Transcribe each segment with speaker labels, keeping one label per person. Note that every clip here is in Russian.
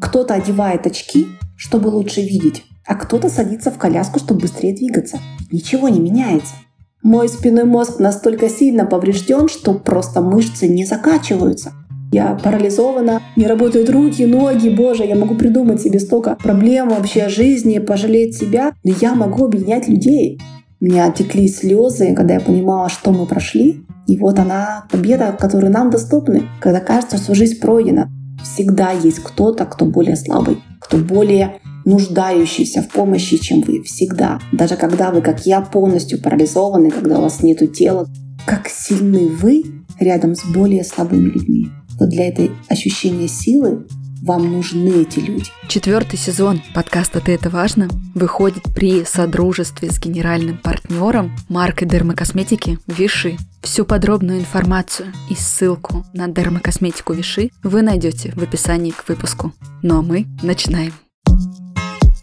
Speaker 1: Кто-то одевает очки, чтобы лучше видеть, а кто-то садится в коляску, чтобы быстрее двигаться. Ничего не меняется. Мой спинной мозг настолько сильно поврежден, что просто мышцы не закачиваются. Я парализована, не работают руки, ноги, боже, я могу придумать себе столько проблем вообще жизни, пожалеть себя, но я могу объединять людей. У меня отекли слезы, когда я понимала, что мы прошли. И вот она, победа, которая нам доступна, когда кажется, что жизнь пройдена. Всегда есть кто-то, кто более слабый, кто более нуждающийся в помощи, чем вы. Всегда. Даже когда вы, как я, полностью парализованы, когда у вас нету тела. Как сильны вы рядом с более слабыми людьми что для этой ощущения силы вам нужны эти люди.
Speaker 2: Четвертый сезон подкаста «Ты это важно» выходит при содружестве с генеральным партнером маркой дермокосметики Виши. Всю подробную информацию и ссылку на дермокосметику Виши вы найдете в описании к выпуску. Ну а мы начинаем.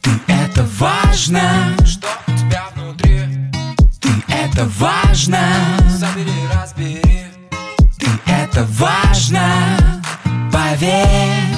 Speaker 3: Ты это важно, что у тебя внутри. Ты это важно. Собери, разбери это важно, поверь.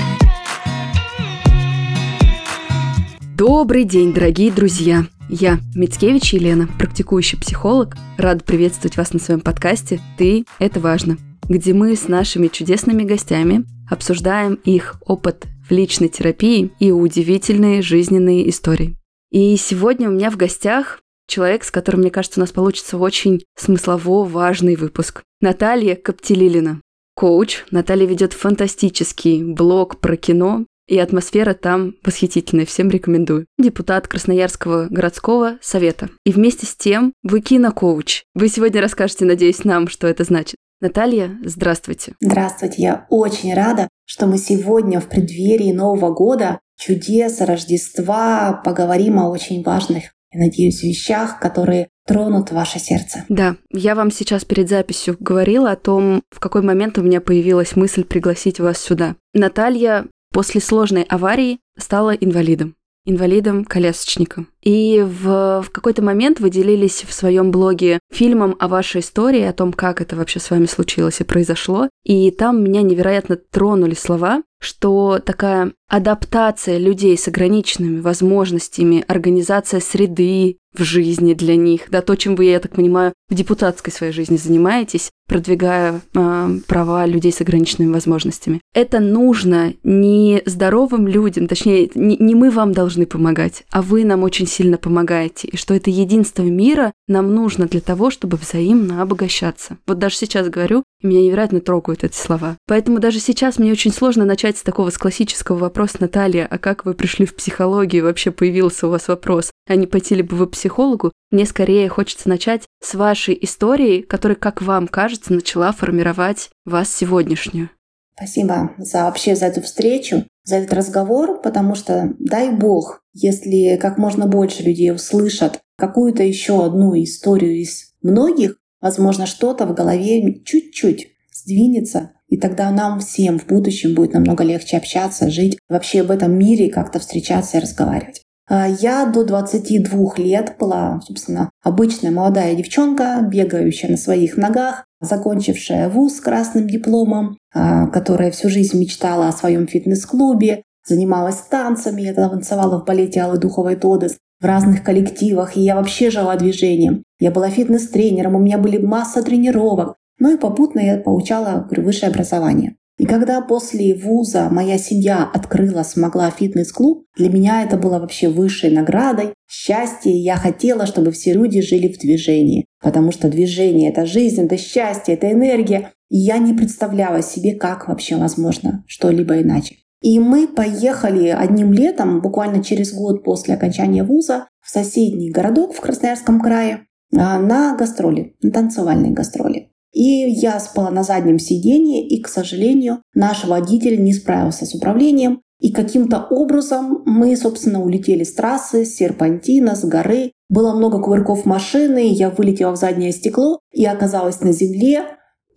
Speaker 2: Добрый день, дорогие друзья! Я Мицкевич Елена, практикующий психолог. Рада приветствовать вас на своем подкасте «Ты – это важно», где мы с нашими чудесными гостями обсуждаем их опыт в личной терапии и удивительные жизненные истории. И сегодня у меня в гостях человек, с которым, мне кажется, у нас получится очень смыслово важный выпуск. Наталья Коптелилина. Коуч. Наталья ведет фантастический блог про кино, и атмосфера там восхитительная, всем рекомендую. Депутат Красноярского городского совета. И вместе с тем вы кинокоуч. Вы сегодня расскажете, надеюсь, нам, что это значит. Наталья, здравствуйте.
Speaker 1: Здравствуйте, я очень рада, что мы сегодня в преддверии Нового года, чудес, Рождества поговорим о очень важных я надеюсь, вещах, которые тронут ваше сердце.
Speaker 2: Да, я вам сейчас перед записью говорила о том, в какой момент у меня появилась мысль пригласить вас сюда. Наталья после сложной аварии стала инвалидом инвалидом-колясочником. И в, в какой-то момент вы делились в своем блоге фильмом о вашей истории, о том, как это вообще с вами случилось и произошло. И там меня невероятно тронули слова, что такая адаптация людей с ограниченными возможностями, организация среды в жизни для них, да, то, чем вы, я так понимаю, в депутатской своей жизни занимаетесь, продвигая э, права людей с ограниченными возможностями. Это нужно не здоровым людям, точнее, не, не мы вам должны помогать, а вы нам очень сильно помогаете, и что это единство мира нам нужно для того, чтобы взаимно обогащаться. Вот даже сейчас говорю, и меня невероятно трогают эти слова. Поэтому даже сейчас мне очень сложно начать с такого с классического вопроса, Наталья, а как вы пришли в психологию, вообще появился у вас вопрос, а не пойти ли бы вы психологу? Мне скорее хочется начать с вашей истории, которая, как вам кажется, начала формировать вас сегодняшнюю.
Speaker 1: Спасибо за вообще за эту встречу, за этот разговор, потому что, дай бог, если как можно больше людей услышат какую-то еще одну историю из многих, возможно, что-то в голове чуть-чуть сдвинется, и тогда нам всем в будущем будет намного легче общаться, жить вообще в этом мире, как-то встречаться и разговаривать. А я до 22 лет была, собственно, обычная молодая девчонка, бегающая на своих ногах, закончившая вуз с красным дипломом, а, которая всю жизнь мечтала о своем фитнес-клубе, занималась танцами, я танцевала в балете Аллы Духовой Тодес, в разных коллективах, и я вообще жила движением. Я была фитнес-тренером, у меня были масса тренировок. Ну и попутно я получала говорю, высшее образование. И когда после вуза моя семья открыла, смогла фитнес-клуб, для меня это было вообще высшей наградой, счастье. Я хотела, чтобы все люди жили в движении, потому что движение — это жизнь, это счастье, это энергия. И я не представляла себе, как вообще возможно что-либо иначе. И мы поехали одним летом, буквально через год после окончания вуза, в соседний городок в Красноярском крае а, на гастроли, на танцевальные гастроли. И я спала на заднем сиденье, и, к сожалению, наш водитель не справился с управлением. И каким-то образом мы, собственно, улетели с трассы, с серпантина, с горы. Было много кувырков машины, я вылетела в заднее стекло и оказалась на земле.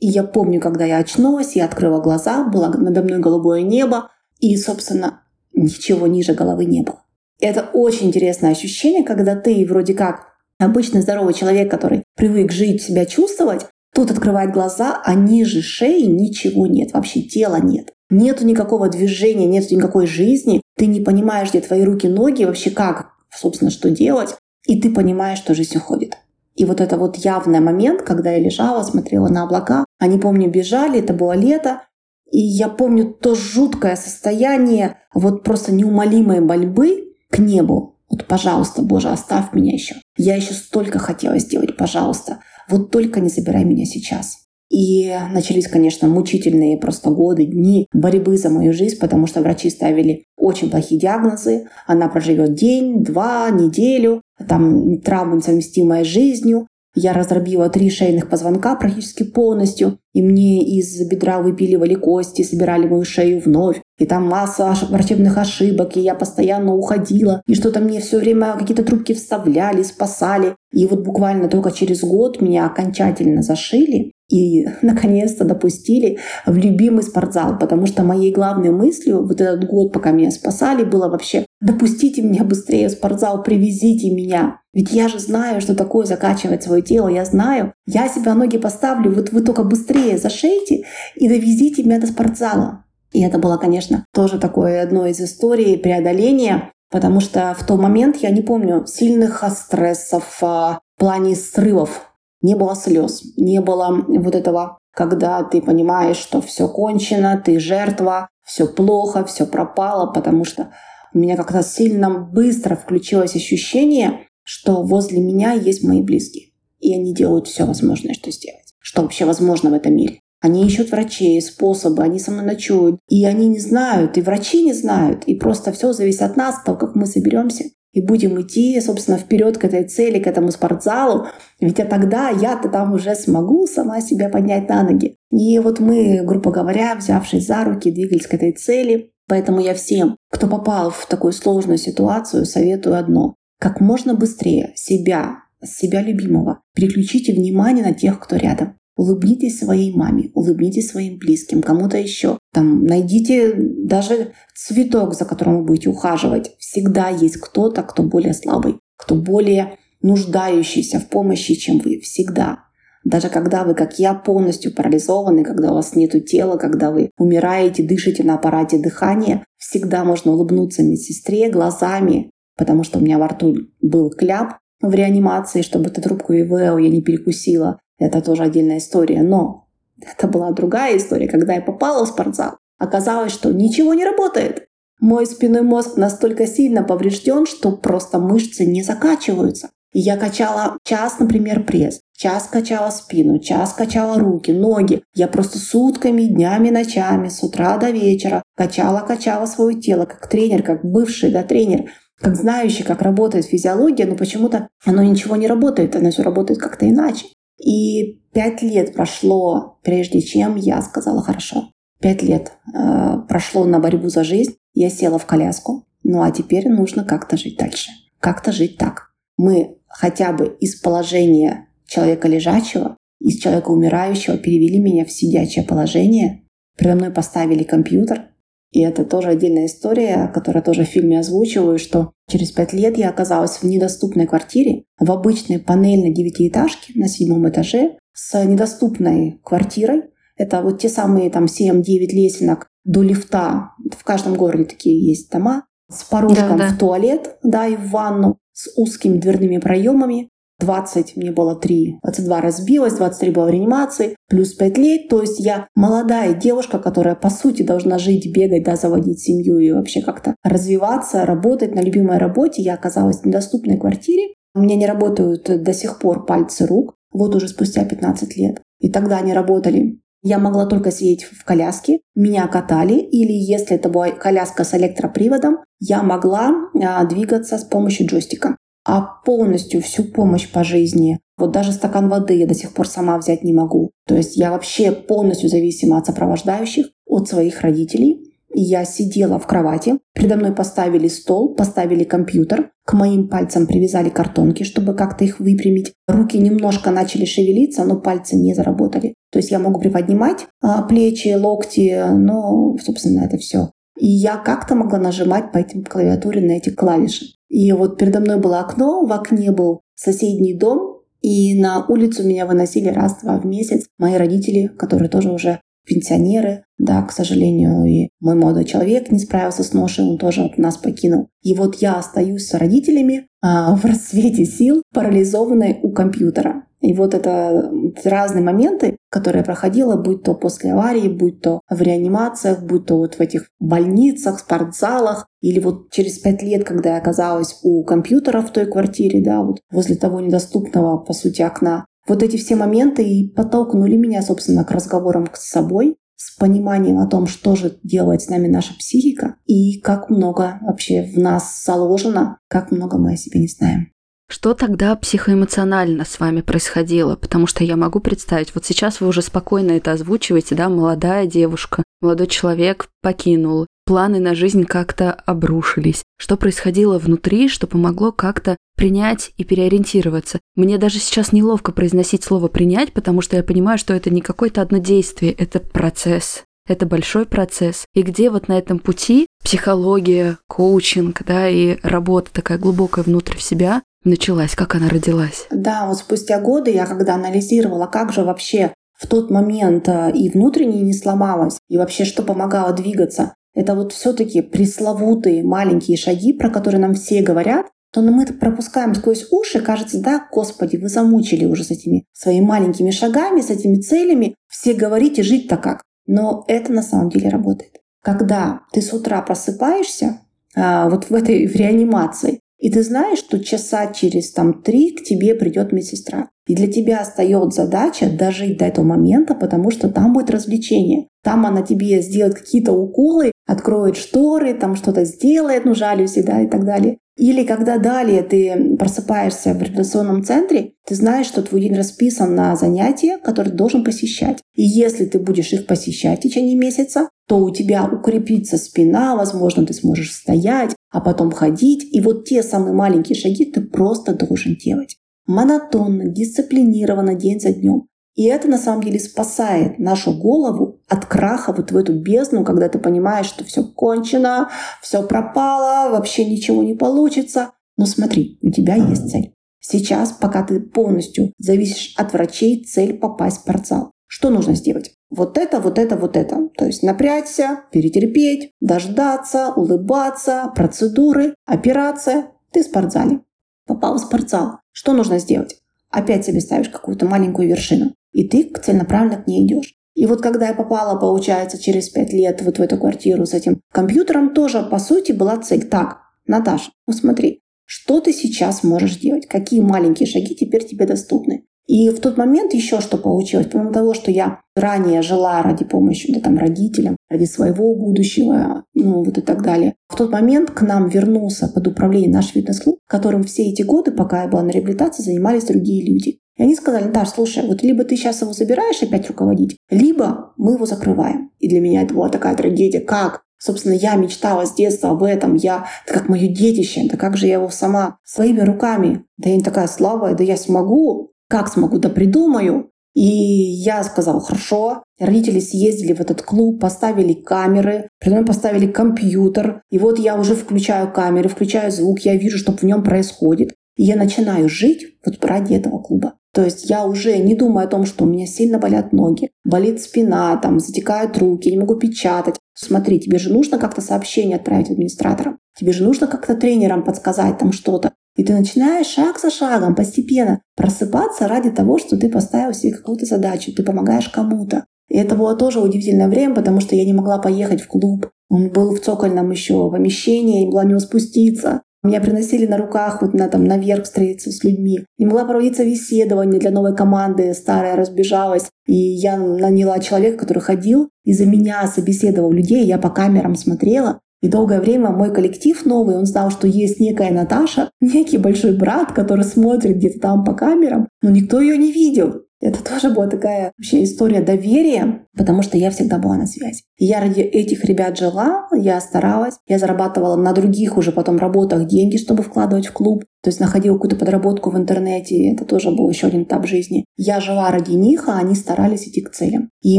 Speaker 1: И я помню, когда я очнулась, я открыла глаза, было надо мной голубое небо, и, собственно, ничего ниже головы не было. Это очень интересное ощущение, когда ты вроде как обычный здоровый человек, который привык жить, себя чувствовать, Тут открывает глаза, а ниже шеи ничего нет, вообще тела нет. нету никакого движения, нету никакой жизни, ты не понимаешь, где твои руки, ноги, вообще как, собственно, что делать, и ты понимаешь, что жизнь уходит. И вот это вот явный момент, когда я лежала, смотрела на облака, они, помню, бежали, это было лето, и я помню то жуткое состояние вот просто неумолимой борьбы к небу. Вот, пожалуйста, Боже, оставь меня еще. Я еще столько хотела сделать, пожалуйста. Вот только не забирай меня сейчас. И начались, конечно, мучительные просто годы, дни борьбы за мою жизнь, потому что врачи ставили очень плохие диагнозы. Она проживет день, два, неделю, там травма несовместимая с жизнью. Я раздробила три шейных позвонка практически полностью, и мне из бедра выпиливали кости, собирали мою шею вновь. И там масса врачебных ошибок, и я постоянно уходила, и что-то мне все время какие-то трубки вставляли, спасали. И вот буквально только через год меня окончательно зашили, и наконец-то допустили в любимый спортзал, потому что моей главной мыслью вот этот год, пока меня спасали, было вообще допустите меня быстрее в спортзал, привезите меня. Ведь я же знаю, что такое закачивать свое тело, я знаю. Я себя ноги поставлю, вот вы только быстрее зашейте и довезите меня до спортзала. И это было, конечно, тоже такое одно из историй преодоления, потому что в тот момент я не помню сильных стрессов а, в плане срывов не было слез, не было вот этого, когда ты понимаешь, что все кончено, ты жертва, все плохо, все пропало, потому что у меня как-то сильно быстро включилось ощущение, что возле меня есть мои близкие. И они делают все возможное, что сделать. Что вообще возможно в этом мире. Они ищут врачей, способы, они со мной ночуют. И они не знают, и врачи не знают. И просто все зависит от нас, того, как мы соберемся и будем идти, собственно, вперед к этой цели, к этому спортзалу. Ведь а тогда я-то там уже смогу сама себя поднять на ноги. И вот мы, грубо говоря, взявшись за руки, двигались к этой цели. Поэтому я всем, кто попал в такую сложную ситуацию, советую одно. Как можно быстрее себя, себя любимого, переключите внимание на тех, кто рядом. Улыбнитесь своей маме, улыбнитесь своим близким, кому-то еще. Там найдите даже цветок, за которым вы будете ухаживать. Всегда есть кто-то, кто более слабый, кто более нуждающийся в помощи, чем вы. Всегда. Даже когда вы, как я, полностью парализованы, когда у вас нет тела, когда вы умираете, дышите на аппарате дыхания, всегда можно улыбнуться медсестре глазами, потому что у меня во рту был кляп в реанимации, чтобы эту трубку ИВЛ я не перекусила. Это тоже отдельная история. Но это была другая история. Когда я попала в спортзал, оказалось, что ничего не работает. Мой спинной мозг настолько сильно поврежден, что просто мышцы не закачиваются. И я качала час, например, пресс, час качала спину, час качала руки, ноги. Я просто сутками, днями, ночами, с утра до вечера качала-качала свое тело, как тренер, как бывший да, тренер, как знающий, как работает физиология, но почему-то оно ничего не работает, оно все работает как-то иначе. И пять лет прошло, прежде чем я сказала «хорошо». Пять лет э, прошло на борьбу за жизнь. Я села в коляску. Ну а теперь нужно как-то жить дальше. Как-то жить так. Мы хотя бы из положения человека лежачего, из человека умирающего перевели меня в сидячее положение. Передо мной поставили компьютер, и это тоже отдельная история, которую тоже в фильме озвучиваю, что через пять лет я оказалась в недоступной квартире, в обычной панельной девятиэтажке на седьмом этаже с недоступной квартирой. Это вот те самые там 7-9 лесенок до лифта. В каждом городе такие есть дома. С порожком да, да. в туалет, да, и в ванну, с узкими дверными проемами. 20, мне было 3, 22 разбилась, 23 было в реанимации, плюс 5 лет. То есть я молодая девушка, которая по сути должна жить, бегать, да, заводить семью и вообще как-то развиваться, работать на любимой работе. Я оказалась в недоступной квартире. У меня не работают до сих пор пальцы рук, вот уже спустя 15 лет. И тогда они работали. Я могла только сидеть в коляске, меня катали, или если это была коляска с электроприводом, я могла а, двигаться с помощью джойстика а полностью всю помощь по жизни. Вот даже стакан воды я до сих пор сама взять не могу. То есть я вообще полностью зависима от сопровождающих, от своих родителей. И я сидела в кровати, передо мной поставили стол, поставили компьютер, к моим пальцам привязали картонки, чтобы как-то их выпрямить. Руки немножко начали шевелиться, но пальцы не заработали. То есть я могу приподнимать а, плечи, локти, но, собственно, это все. И я как-то могла нажимать по этим клавиатуре на эти клавиши. И вот передо мной было окно, в окне был соседний дом, и на улицу меня выносили раз-два в месяц мои родители, которые тоже уже пенсионеры, да, к сожалению, и мой молодой человек не справился с ношей, он тоже вот нас покинул. И вот я остаюсь с родителями а, в расцвете сил, парализованной у компьютера. И вот это разные моменты, которые я проходила, будь то после аварии, будь то в реанимациях, будь то вот в этих больницах, спортзалах, или вот через пять лет, когда я оказалась у компьютера в той квартире, да, вот возле того недоступного, по сути, окна. Вот эти все моменты и подтолкнули меня, собственно, к разговорам с собой, с пониманием о том, что же делает с нами наша психика и как много вообще в нас заложено, как много мы о себе не знаем.
Speaker 2: Что тогда психоэмоционально с вами происходило? Потому что я могу представить, вот сейчас вы уже спокойно это озвучиваете, да, молодая девушка, молодой человек покинул, планы на жизнь как-то обрушились. Что происходило внутри, что помогло как-то принять и переориентироваться? Мне даже сейчас неловко произносить слово «принять», потому что я понимаю, что это не какое-то одно действие, это процесс. Это большой процесс. И где вот на этом пути психология, коучинг, да, и работа такая глубокая внутрь в себя началась, как она родилась?
Speaker 1: Да, вот спустя годы я когда анализировала, как же вообще в тот момент э, и внутренне не сломалась, и вообще что помогало двигаться, это вот все-таки пресловутые маленькие шаги, про которые нам все говорят, то мы это пропускаем сквозь уши, кажется, да, Господи, вы замучили уже с этими своими маленькими шагами, с этими целями, все говорите жить-то как. Но это на самом деле работает. Когда ты с утра просыпаешься, а, вот в этой в реанимации, и ты знаешь, что часа через там три к тебе придет медсестра. И для тебя остается задача дожить до этого момента, потому что там будет развлечение. Там она тебе сделает какие-то уколы, откроет шторы, там что-то сделает, ну, жалюзи, да, и так далее. Или когда далее ты просыпаешься в реабилитационном центре, ты знаешь, что твой день расписан на занятия, которые ты должен посещать. И если ты будешь их посещать в течение месяца, то у тебя укрепится спина, возможно, ты сможешь стоять, а потом ходить. И вот те самые маленькие шаги ты просто должен делать. Монотонно, дисциплинированно, день за днем. И это на самом деле спасает нашу голову от краха вот в эту бездну, когда ты понимаешь, что все кончено, все пропало, вообще ничего не получится. Но смотри, у тебя есть цель. Сейчас, пока ты полностью зависишь от врачей, цель попасть в спортзал. Что нужно сделать? Вот это, вот это, вот это. То есть напрячься, перетерпеть, дождаться, улыбаться, процедуры, операция. Ты в спортзале. Попал в спортзал. Что нужно сделать? Опять себе ставишь какую-то маленькую вершину и ты целенаправленно к ней идешь. И вот когда я попала, получается, через пять лет вот в эту квартиру с этим компьютером, тоже, по сути, была цель. Так, Наташа, ну смотри, что ты сейчас можешь делать? Какие маленькие шаги теперь тебе доступны? И в тот момент еще что получилось, помимо того, что я ранее жила ради помощи да, там, родителям, ради своего будущего, ну вот и так далее. В тот момент к нам вернулся под управление наш фитнес-клуб, которым все эти годы, пока я была на реабилитации, занимались другие люди. И они сказали, Наташ, слушай, вот либо ты сейчас его забираешь опять руководить, либо мы его закрываем. И для меня это была такая трагедия. Как? Собственно, я мечтала с детства об этом. Я, это как мое детище. Да как же я его сама своими руками? Да я не такая слабая, да я смогу. Как смогу? Да придумаю. И я сказала, хорошо. Родители съездили в этот клуб, поставили камеры, при поставили компьютер. И вот я уже включаю камеры, включаю звук, я вижу, что в нем происходит. И я начинаю жить вот ради этого клуба. То есть я уже не думаю о том, что у меня сильно болят ноги, болит спина, там затекают руки, я не могу печатать. Смотри, тебе же нужно как-то сообщение отправить администраторам. Тебе же нужно как-то тренерам подсказать там что-то. И ты начинаешь шаг за шагом постепенно просыпаться ради того, что ты поставил себе какую-то задачу, ты помогаешь кому-то. И это было тоже удивительное время, потому что я не могла поехать в клуб. Он был в цокольном еще помещении, не была не спуститься. Меня приносили на руках вот на, там, наверх встретиться с людьми. Не могла проводиться беседование для новой команды, старая разбежалась. И я наняла человека, который ходил и за меня собеседовал людей. Я по камерам смотрела. И долгое время мой коллектив новый, он знал, что есть некая Наташа, некий большой брат, который смотрит где-то там по камерам, но никто ее не видел. Это тоже была такая вообще история доверия, потому что я всегда была на связи. Я ради этих ребят жила, я старалась, я зарабатывала на других уже потом работах деньги, чтобы вкладывать в клуб. То есть находила какую-то подработку в интернете, это тоже был еще один этап жизни. Я жила ради них, а они старались идти к целям. И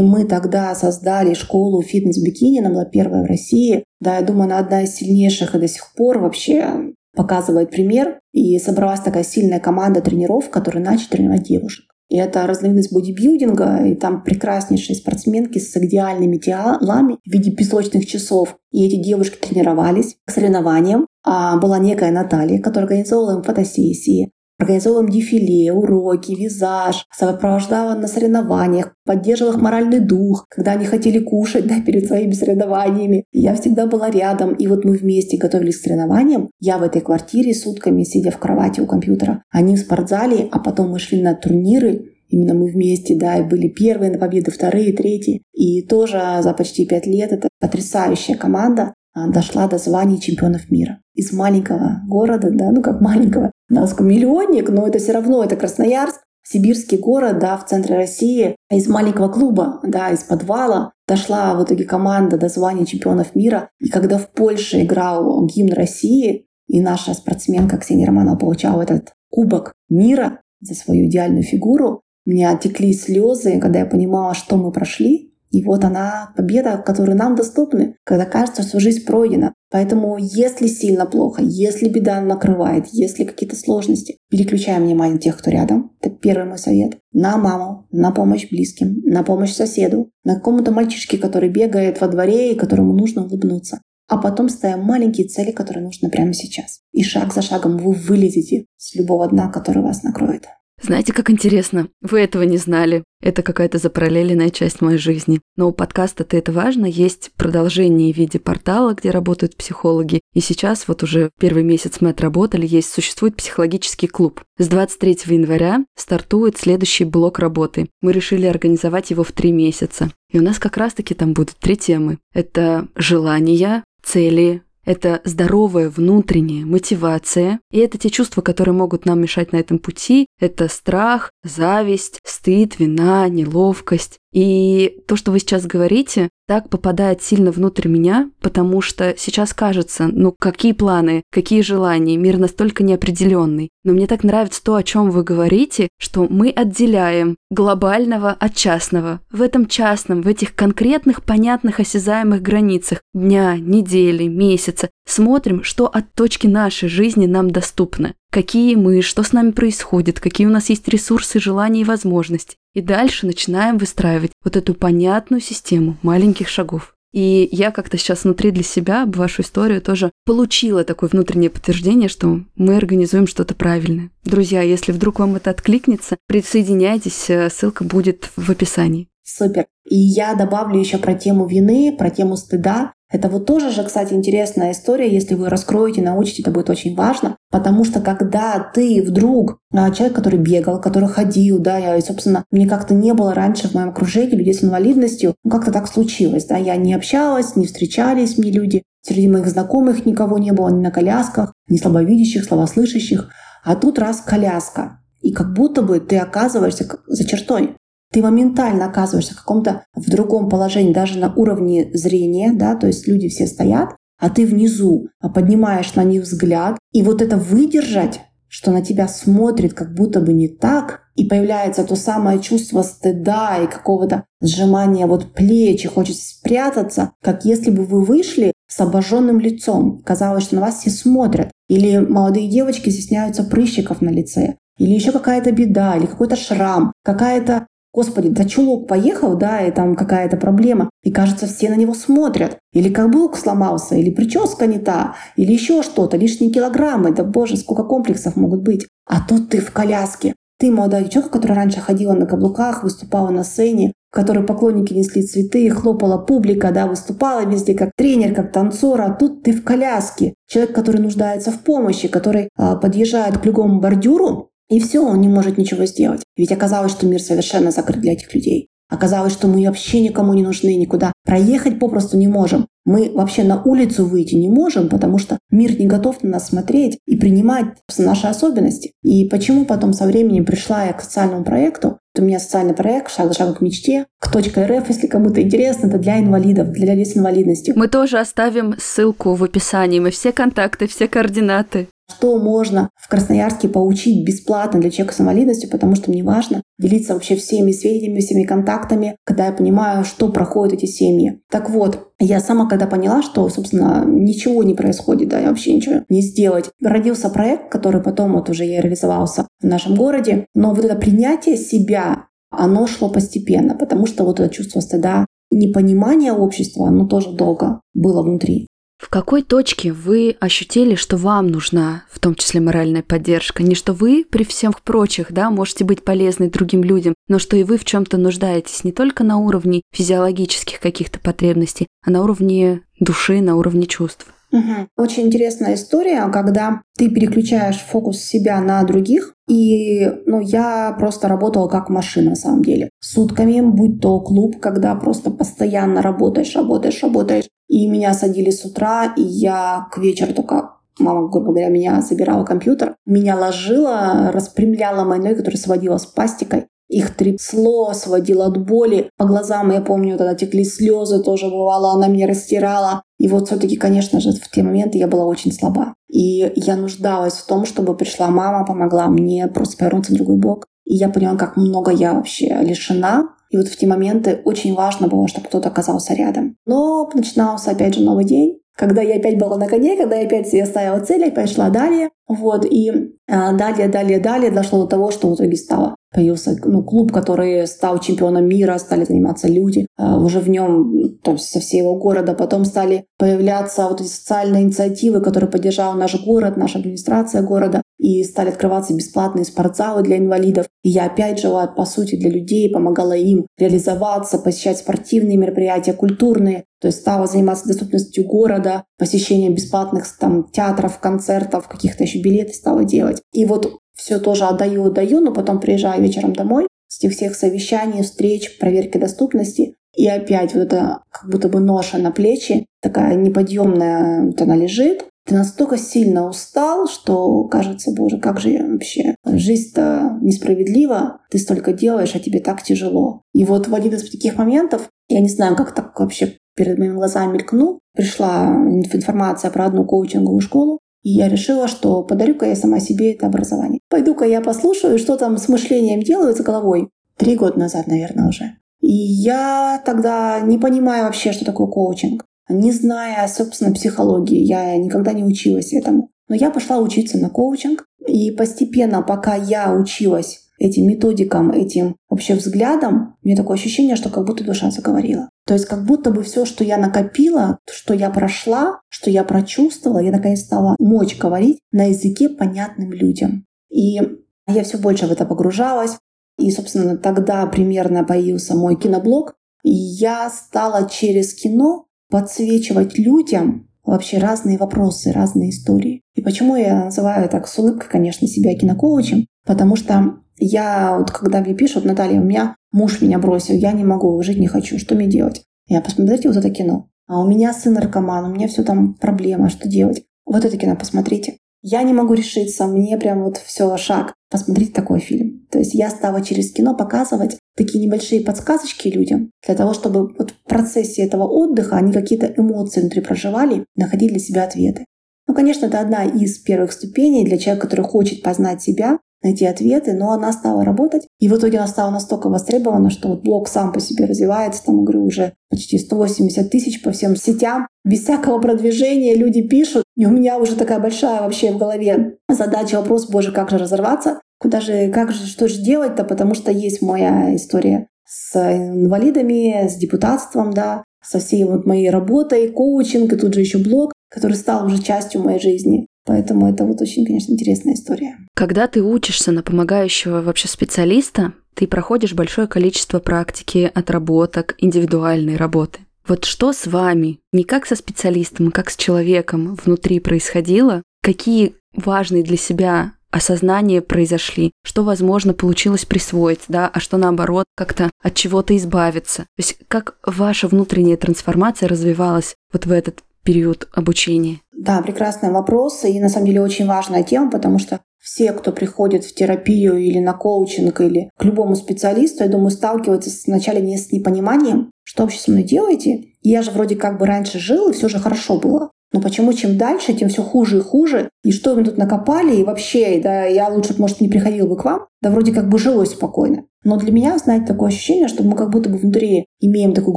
Speaker 1: мы тогда создали школу фитнес-бикини, она была первая в России. Да, я думаю, она одна из сильнейших и до сих пор вообще показывает пример. И собралась такая сильная команда тренеров, которые начали тренировать девушек. И это разновидность бодибилдинга, и там прекраснейшие спортсменки с идеальными телами в виде песочных часов. И эти девушки тренировались к соревнованиям. А была некая Наталья, которая организовывала им фотосессии, Организовывала дефиле, уроки, визаж, сопровождала на соревнованиях, поддерживала их моральный дух, когда они хотели кушать да, перед своими соревнованиями. Я всегда была рядом, и вот мы вместе готовились к соревнованиям. Я в этой квартире сутками, сидя в кровати у компьютера, они в спортзале, а потом мы шли на турниры, Именно мы вместе, да, и были первые на победы, вторые, третьи. И тоже за почти пять лет это потрясающая команда дошла до звания чемпионов мира. Из маленького города, да, ну как маленького, нас миллионник, но это все равно, это Красноярск, сибирский город, да, в центре России, а из маленького клуба, да, из подвала дошла в итоге команда до звания чемпионов мира. И когда в Польше играл гимн России, и наша спортсменка Ксения Романова получала этот кубок мира за свою идеальную фигуру, у меня текли слезы, когда я понимала, что мы прошли, и вот она, победа, которая нам доступны, когда кажется, что жизнь пройдена. Поэтому если сильно плохо, если беда накрывает, если какие-то сложности, переключаем внимание тех, кто рядом. Это первый мой совет. На маму, на помощь близким, на помощь соседу, на какому-то мальчишке, который бегает во дворе и которому нужно улыбнуться. А потом ставим маленькие цели, которые нужны прямо сейчас. И шаг за шагом вы вылезете с любого дна, который вас накроет.
Speaker 2: Знаете, как интересно, вы этого не знали. Это какая-то запараллеленная часть моей жизни. Но у подкаста «Ты это важно» есть продолжение в виде портала, где работают психологи. И сейчас, вот уже первый месяц мы отработали, есть, существует психологический клуб. С 23 января стартует следующий блок работы. Мы решили организовать его в три месяца. И у нас как раз-таки там будут три темы. Это желания, цели, это здоровая внутренняя мотивация, и это те чувства, которые могут нам мешать на этом пути. Это страх, зависть, стыд, вина, неловкость. И то, что вы сейчас говорите, так попадает сильно внутрь меня, потому что сейчас кажется, ну какие планы, какие желания, мир настолько неопределенный. Но мне так нравится то, о чем вы говорите, что мы отделяем глобального от частного. В этом частном, в этих конкретных, понятных, осязаемых границах дня, недели, месяца смотрим, что от точки нашей жизни нам доступно какие мы, что с нами происходит, какие у нас есть ресурсы, желания и возможности. И дальше начинаем выстраивать вот эту понятную систему маленьких шагов. И я как-то сейчас внутри для себя, вашу историю, тоже получила такое внутреннее подтверждение, что мы организуем что-то правильное. Друзья, если вдруг вам это откликнется, присоединяйтесь, э, ссылка будет в описании.
Speaker 1: Супер. И я добавлю еще про тему вины, про тему стыда. Это вот тоже же, кстати, интересная история. Если вы раскроете, научите, это будет очень важно. Потому что когда ты вдруг а, человек, который бегал, который ходил, да, я, собственно, мне как-то не было раньше в моем окружении людей с инвалидностью, ну, как-то так случилось, да, я не общалась, не встречались мне люди, среди моих знакомых никого не было ни на колясках, ни слабовидящих, слабослышащих, а тут раз коляска, и как будто бы ты оказываешься за чертой ты моментально оказываешься в каком-то в другом положении, даже на уровне зрения, да, то есть люди все стоят, а ты внизу а поднимаешь на них взгляд, и вот это выдержать, что на тебя смотрит как будто бы не так, и появляется то самое чувство стыда и какого-то сжимания вот плеч, и хочется спрятаться, как если бы вы вышли с обожженным лицом. Казалось, что на вас все смотрят. Или молодые девочки стесняются прыщиков на лице. Или еще какая-то беда, или какой-то шрам, какая-то Господи, да чулок поехал, да, и там какая-то проблема, и кажется, все на него смотрят. Или каблук сломался, или прическа не та, или еще что-то, лишние килограммы. Да боже, сколько комплексов могут быть. А тут ты в коляске. Ты молодая девчонка, которая раньше ходила на каблуках, выступала на сцене, в которой поклонники несли цветы, хлопала публика, да, выступала везде как тренер, как танцор, а тут ты в коляске. Человек, который нуждается в помощи, который а, подъезжает к любому бордюру, и все, он не может ничего сделать. Ведь оказалось, что мир совершенно закрыт для этих людей. Оказалось, что мы вообще никому не нужны, никуда проехать попросту не можем. Мы вообще на улицу выйти не можем, потому что мир не готов на нас смотреть и принимать наши особенности. И почему потом со временем пришла я к социальному проекту, у меня социальный проект «Шаг за шагом к мечте», к .рф, если кому-то интересно, это для инвалидов, для людей с инвалидностью.
Speaker 2: Мы тоже оставим ссылку в описании, мы все контакты, все координаты
Speaker 1: что можно в Красноярске поучить бесплатно для человека с инвалидностью, потому что мне важно делиться вообще всеми сведениями, всеми контактами, когда я понимаю, что проходят эти семьи. Так вот, я сама когда поняла, что, собственно, ничего не происходит, да, я вообще ничего не сделать. Родился проект, который потом вот уже я реализовался в нашем городе, но вот это принятие себя, оно шло постепенно, потому что вот это чувство стыда, непонимание общества, оно тоже долго было внутри.
Speaker 2: В какой точке вы ощутили, что вам нужна, в том числе моральная поддержка? Не что вы при всех прочих, да, можете быть полезны другим людям, но что и вы в чем-то нуждаетесь не только на уровне физиологических каких-то потребностей, а на уровне души, на уровне чувств.
Speaker 1: Угу. Очень интересная история, когда ты переключаешь фокус себя на других. И ну, я просто работала как машина на самом деле. Сутками, будь то клуб, когда просто постоянно работаешь, работаешь, работаешь. И меня садили с утра, и я к вечеру только мама, грубо говоря, меня забирала компьютер, меня ложила, распрямляла мои ноги, которые сводила с пастикой, их трясло, сводило от боли. По глазам, я помню, тогда текли слезы, тоже бывало, она меня растирала. И вот все-таки, конечно же, в те моменты я была очень слаба. И я нуждалась в том, чтобы пришла мама, помогла мне просто повернуться на другой бок. И я поняла, как много я вообще лишена. И вот в те моменты очень важно было, чтобы кто-то оказался рядом. Но начинался опять же новый день когда я опять была на коне, когда я опять себе ставила цель, опять шла далее. Вот, и а, далее, далее, далее дошло до того, что в итоге стало появился ну, клуб, который стал чемпионом мира, стали заниматься люди а, уже в нем, то есть со всего города. Потом стали появляться вот эти социальные инициативы, которые поддержал наш город, наша администрация города. И стали открываться бесплатные спортзалы для инвалидов. И я опять жила, по сути, для людей, помогала им реализоваться, посещать спортивные мероприятия, культурные. То есть стала заниматься доступностью города, посещением бесплатных там, театров, концертов, каких-то еще билеты стала делать. И вот все тоже отдаю, отдаю, но потом приезжаю вечером домой с этих всех совещаний, встреч, проверки доступности. И опять вот это как будто бы ноша на плечи, такая неподъемная, вот она лежит. Ты настолько сильно устал, что кажется, боже, как же я вообще? Жизнь-то несправедлива, ты столько делаешь, а тебе так тяжело. И вот в один из таких моментов, я не знаю, как так вообще перед моими глазами мелькнул, пришла информация про одну коучинговую школу, и я решила, что подарю-ка я сама себе это образование. Пойду-ка я послушаю, что там с мышлением делают, с головой. Три года назад, наверное, уже. И я тогда не понимаю вообще, что такое коучинг. Не зная, собственно, психологии, я никогда не училась этому. Но я пошла учиться на коучинг, и постепенно, пока я училась этим методикам, этим вообще взглядом, у меня такое ощущение, что как будто душа заговорила. То есть как будто бы все, что я накопила, что я прошла, что я прочувствовала, я наконец стала мочь говорить на языке понятным людям. И я все больше в это погружалась. И, собственно, тогда примерно появился мой киноблог. И я стала через кино подсвечивать людям вообще разные вопросы, разные истории. И почему я называю так с улыбкой, конечно, себя кинокоучем? Потому что я вот когда мне пишут, Наталья, у меня муж меня бросил, я не могу, жить не хочу, что мне делать? Я посмотрите вот это кино. А у меня сын наркоман, у меня все там проблема, что делать? Вот это кино посмотрите. Я не могу решиться, мне прям вот все шаг. Посмотрите такой фильм. То есть я стала через кино показывать такие небольшие подсказочки людям для того, чтобы вот в процессе этого отдыха они какие-то эмоции внутри проживали, находили для себя ответы. Ну, конечно, это одна из первых ступеней для человека, который хочет познать себя, найти ответы, но она стала работать. И в итоге она стала настолько востребована, что вот блог сам по себе развивается, там, говорю, уже почти 180 тысяч по всем сетям. Без всякого продвижения люди пишут. И у меня уже такая большая вообще в голове задача, вопрос, боже, как же разорваться? Куда же, как же, что же делать-то? Потому что есть моя история с инвалидами, с депутатством, да, со всей вот моей работой, коучинг, и тут же еще блог, который стал уже частью моей жизни. Поэтому это вот очень, конечно, интересная история.
Speaker 2: Когда ты учишься на помогающего вообще специалиста, ты проходишь большое количество практики, отработок, индивидуальной работы. Вот что с вами, не как со специалистом, а как с человеком внутри происходило? Какие важные для себя осознания произошли, что, возможно, получилось присвоить, да, а что, наоборот, как-то от чего-то избавиться. То есть как ваша внутренняя трансформация развивалась вот в этот период обучения?
Speaker 1: Да, прекрасный вопрос и на самом деле очень важная тема, потому что все, кто приходит в терапию или на коучинг или к любому специалисту, я думаю, сталкиваются сначала не с непониманием, что вообще со мной делаете. Я же вроде как бы раньше жил, и все же хорошо было. Но почему чем дальше, тем все хуже и хуже? И что вы тут накопали? И вообще, да, я лучше, может, не приходил бы к вам. Да вроде как бы жилось спокойно. Но для меня, знаете, такое ощущение, что мы как будто бы внутри имеем такую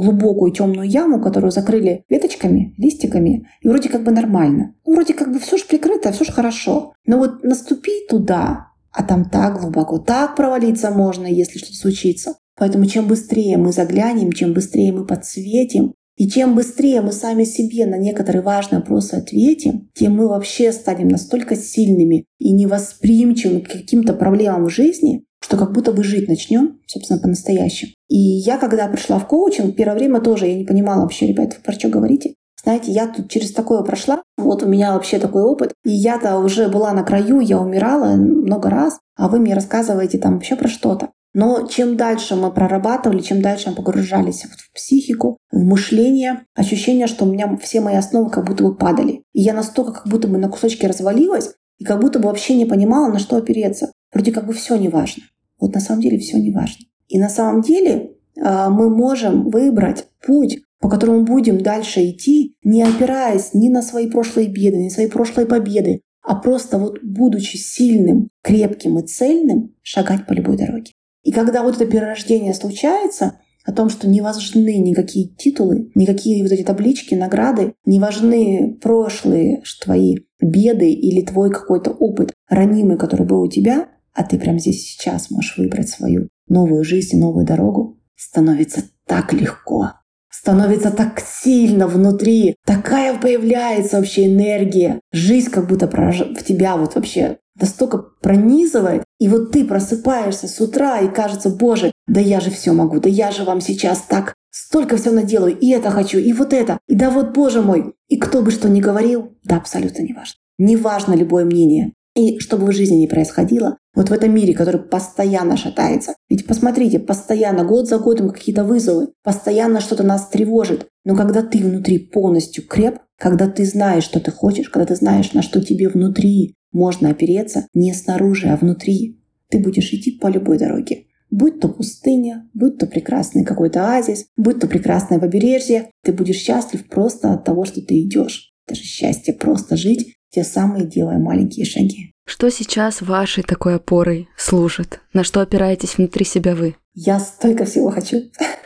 Speaker 1: глубокую темную яму, которую закрыли веточками, листиками, и вроде как бы нормально. Ну, вроде как бы все же прикрыто, все же хорошо. Но вот наступить туда, а там так глубоко, так провалиться можно, если что-то случится. Поэтому чем быстрее мы заглянем, чем быстрее мы подсветим, и чем быстрее мы сами себе на некоторые важные вопросы ответим, тем мы вообще станем настолько сильными и невосприимчивыми к каким-то проблемам в жизни, что как будто бы жить начнем, собственно, по-настоящему. И я, когда пришла в коучинг, первое время тоже я не понимала вообще, ребята, вы про что говорите? Знаете, я тут через такое прошла, вот у меня вообще такой опыт, и я-то уже была на краю, я умирала много раз, а вы мне рассказываете там вообще про что-то. Но чем дальше мы прорабатывали, чем дальше мы погружались в психику, в мышление, ощущение, что у меня все мои основы как будто бы падали. И я настолько как будто бы на кусочки развалилась, и как будто бы вообще не понимала, на что опереться. Вроде как бы все не важно. Вот на самом деле все не важно. И на самом деле а, мы можем выбрать путь, по которому будем дальше идти, не опираясь ни на свои прошлые беды, ни на свои прошлые победы, а просто вот будучи сильным, крепким и цельным, шагать по любой дороге. И когда вот это перерождение случается, о том, что не важны никакие титулы, никакие вот эти таблички, награды, не важны прошлые твои беды или твой какой-то опыт ранимый, который был у тебя, а ты прямо здесь сейчас можешь выбрать свою новую жизнь, новую дорогу, становится так легко, становится так сильно внутри, такая появляется вообще энергия, жизнь как будто в тебя вот вообще настолько пронизывает, и вот ты просыпаешься с утра и кажется, боже, да я же все могу, да я же вам сейчас так столько всего наделаю, и это хочу, и вот это, и да вот, боже мой, и кто бы что ни говорил, да абсолютно не важно. Не важно любое мнение. И что бы в жизни ни происходило, вот в этом мире, который постоянно шатается. Ведь посмотрите, постоянно, год за годом какие-то вызовы, постоянно что-то нас тревожит. Но когда ты внутри полностью креп, когда ты знаешь, что ты хочешь, когда ты знаешь, на что тебе внутри можно опереться не снаружи, а внутри. Ты будешь идти по любой дороге. Будь то пустыня, будь то прекрасный какой-то оазис, будь то прекрасное побережье, ты будешь счастлив просто от того, что ты идешь. Это же счастье просто жить, те самые делая маленькие шаги.
Speaker 2: Что сейчас вашей такой опорой служит? На что опираетесь внутри себя вы?
Speaker 1: Я столько всего хочу.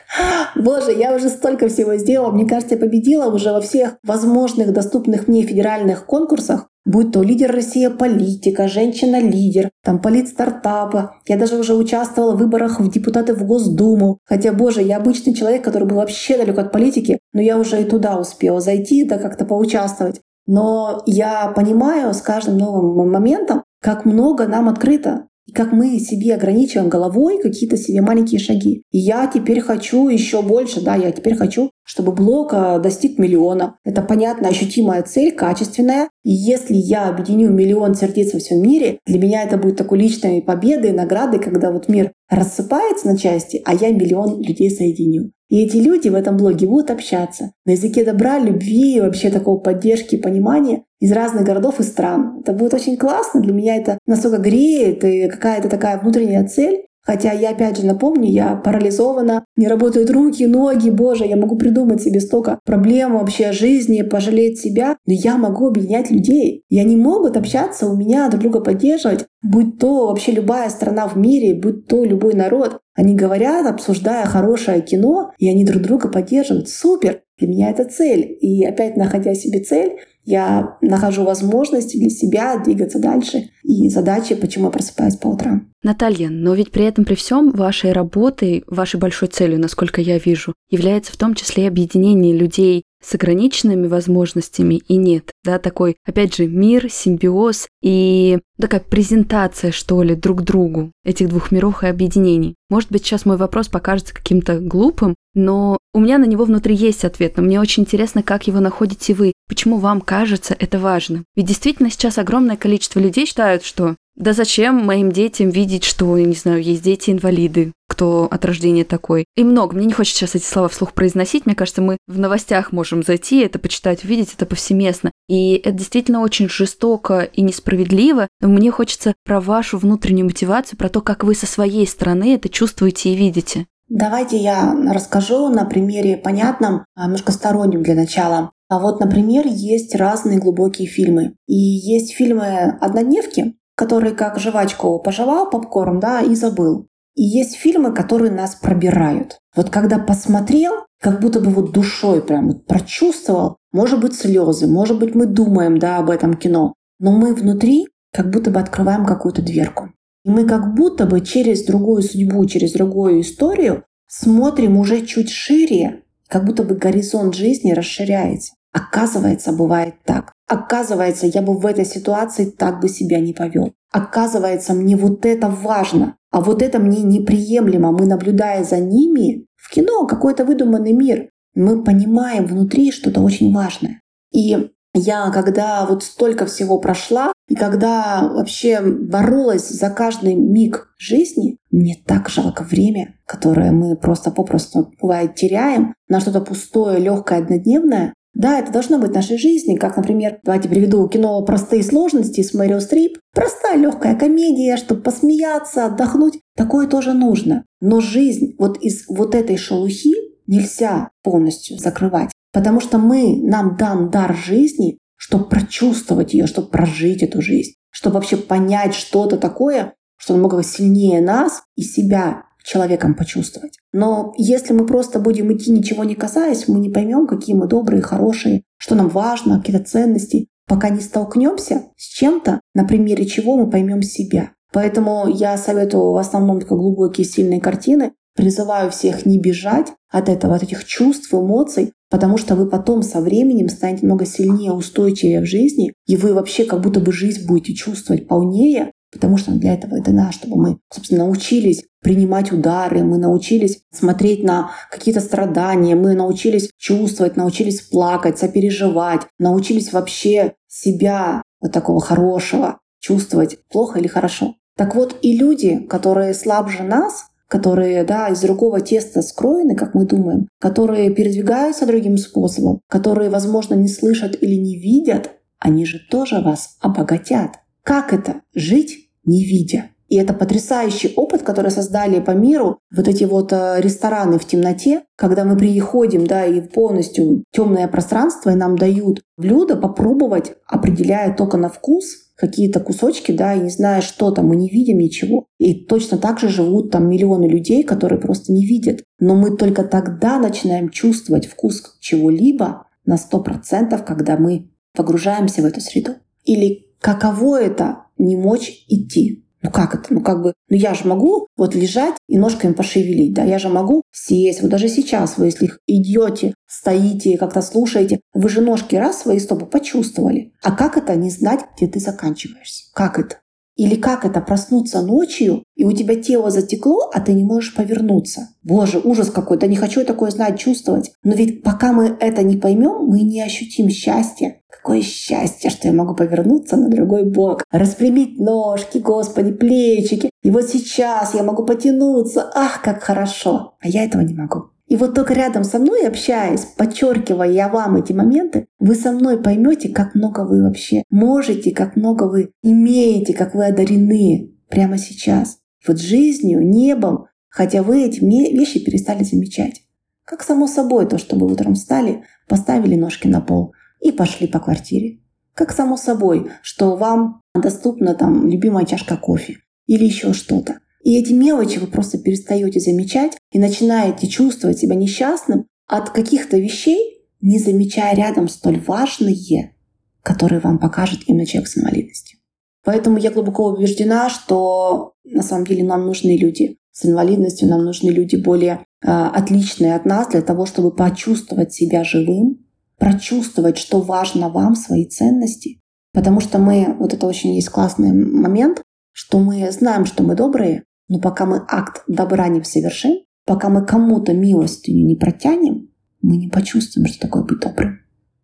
Speaker 1: Боже, я уже столько всего сделала. Мне кажется, я победила уже во всех возможных доступных мне федеральных конкурсах. Будь то лидер Россия политика, женщина-лидер, там полит стартапа. Я даже уже участвовала в выборах в депутаты в Госдуму. Хотя, боже, я обычный человек, который был вообще далек от политики, но я уже и туда успела зайти, да как-то поучаствовать. Но я понимаю с каждым новым моментом, как много нам открыто. И как мы себе ограничиваем головой какие-то себе маленькие шаги. И я теперь хочу еще больше, да, я теперь хочу, чтобы блог достиг миллиона. Это понятная, ощутимая цель, качественная. И если я объединю миллион сердец во всем мире, для меня это будет такой личной победой, наградой, когда вот мир рассыпается на части, а я миллион людей соединю. И эти люди в этом блоге будут общаться на языке добра, любви, вообще такого поддержки, понимания из разных городов и стран. Это будет очень классно. Для меня это настолько греет и какая-то такая внутренняя цель. Хотя я опять же напомню, я парализована, не работают руки, ноги, боже, я могу придумать себе столько проблем вообще жизни, пожалеть себя, но я могу объединять людей. И они могут общаться у меня, друг друга поддерживать, будь то вообще любая страна в мире, будь то любой народ. Они говорят, обсуждая хорошее кино, и они друг друга поддерживают. Супер! Для меня это цель. И опять, находя себе цель, я нахожу возможность для себя двигаться дальше. И задачи, почему я просыпаюсь по утрам.
Speaker 2: Наталья, но ведь при этом при всем вашей работой, вашей большой целью, насколько я вижу, является в том числе объединение людей с ограниченными возможностями и нет. Да, такой, опять же, мир, симбиоз и такая презентация, что ли, друг другу этих двух миров и объединений. Может быть, сейчас мой вопрос покажется каким-то глупым, но у меня на него внутри есть ответ, но мне очень интересно, как его находите вы, почему вам кажется это важным. Ведь действительно сейчас огромное количество людей считают, что да зачем моим детям видеть, что, не знаю, есть дети-инвалиды, кто от рождения такой. И много. Мне не хочется сейчас эти слова вслух произносить. Мне кажется, мы в новостях можем зайти, это почитать, увидеть, это повсеместно. И это действительно очень жестоко и несправедливо. Но мне хочется про вашу внутреннюю мотивацию, про то, как вы со своей стороны это чувствуете и видите.
Speaker 1: Давайте я расскажу на примере понятном, а, немножко стороннем для начала. А вот, например, есть разные глубокие фильмы. И есть фильмы «Однодневки», которые как жвачку пожевал попкорн, да, и забыл. И есть фильмы, которые нас пробирают. Вот когда посмотрел, как будто бы вот душой прям прочувствовал, может быть слезы, может быть мы думаем, да, об этом кино, но мы внутри как будто бы открываем какую-то дверку. И мы как будто бы через другую судьбу, через другую историю смотрим уже чуть шире, как будто бы горизонт жизни расширяется. Оказывается, бывает так. Оказывается, я бы в этой ситуации так бы себя не повел. Оказывается, мне вот это важно, а вот это мне неприемлемо. Мы, наблюдая за ними, в кино какой-то выдуманный мир, мы понимаем внутри что-то очень важное. И я, когда вот столько всего прошла, и когда вообще боролась за каждый миг жизни, мне так жалко время, которое мы просто попросту, бывает, теряем на что-то пустое, легкое, однодневное, да, это должно быть в нашей жизни, как, например, давайте приведу кино «Простые сложности» с Мэрио Стрип. Простая легкая комедия, чтобы посмеяться, отдохнуть. Такое тоже нужно. Но жизнь вот из вот этой шелухи нельзя полностью закрывать. Потому что мы, нам дан дар жизни, чтобы прочувствовать ее, чтобы прожить эту жизнь, чтобы вообще понять что-то такое, что намного сильнее нас и себя человеком почувствовать. Но если мы просто будем идти, ничего не касаясь, мы не поймем, какие мы добрые, хорошие, что нам важно, какие-то ценности, пока не столкнемся с чем-то, на примере чего мы поймем себя. Поэтому я советую в основном только глубокие, сильные картины. Призываю всех не бежать от этого, от этих чувств, эмоций, потому что вы потом со временем станете много сильнее, устойчивее в жизни, и вы вообще как будто бы жизнь будете чувствовать полнее, потому что для этого это дана, чтобы мы, собственно, научились принимать удары, мы научились смотреть на какие-то страдания, мы научились чувствовать, научились плакать, сопереживать, научились вообще себя вот такого хорошего чувствовать, плохо или хорошо. Так вот, и люди, которые слабже нас, которые да, из другого теста скроены, как мы думаем, которые передвигаются другим способом, которые, возможно, не слышат или не видят, они же тоже вас обогатят. Как это жить, не видя? И это потрясающий опыт, который создали по миру вот эти вот э, рестораны в темноте, когда мы приходим, да, и полностью темное пространство, и нам дают блюдо попробовать, определяя только на вкус какие-то кусочки, да, и не зная, что там, мы не видим ничего. И точно так же живут там миллионы людей, которые просто не видят. Но мы только тогда начинаем чувствовать вкус чего-либо на 100%, когда мы погружаемся в эту среду. Или Каково это не мочь идти? Ну как это? Ну как бы, ну я же могу вот лежать и ножками пошевелить, да, я же могу сесть. Вот даже сейчас вы, если идете, стоите, как-то слушаете, вы же ножки раз свои стопы почувствовали. А как это не знать, где ты заканчиваешься? Как это? Или как это проснуться ночью, и у тебя тело затекло, а ты не можешь повернуться. Боже, ужас какой, да не хочу я такое знать, чувствовать. Но ведь пока мы это не поймем, мы не ощутим счастья. Какое счастье, что я могу повернуться на другой бок, распрямить ножки, господи, плечики. И вот сейчас я могу потянуться. Ах, как хорошо. А я этого не могу. И вот только рядом со мной, общаясь, подчеркивая я вам эти моменты, вы со мной поймете, как много вы вообще можете, как много вы имеете, как вы одарены прямо сейчас. Вот жизнью, небом, хотя вы эти вещи перестали замечать. Как само собой то, что вы утром встали, поставили ножки на пол и пошли по квартире. Как само собой, что вам доступна там любимая чашка кофе или еще что-то. И эти мелочи вы просто перестаете замечать и начинаете чувствовать себя несчастным от каких-то вещей, не замечая рядом столь важные, которые вам покажет именно человек с инвалидностью. Поэтому я глубоко убеждена, что на самом деле нам нужны люди с инвалидностью, нам нужны люди более э, отличные от нас для того, чтобы почувствовать себя живым, прочувствовать, что важно вам, свои ценности. Потому что мы, вот это очень есть классный момент, что мы знаем, что мы добрые, но пока мы акт добра не совершим, пока мы кому-то милостыню не протянем, мы не почувствуем, что такое быть добрым.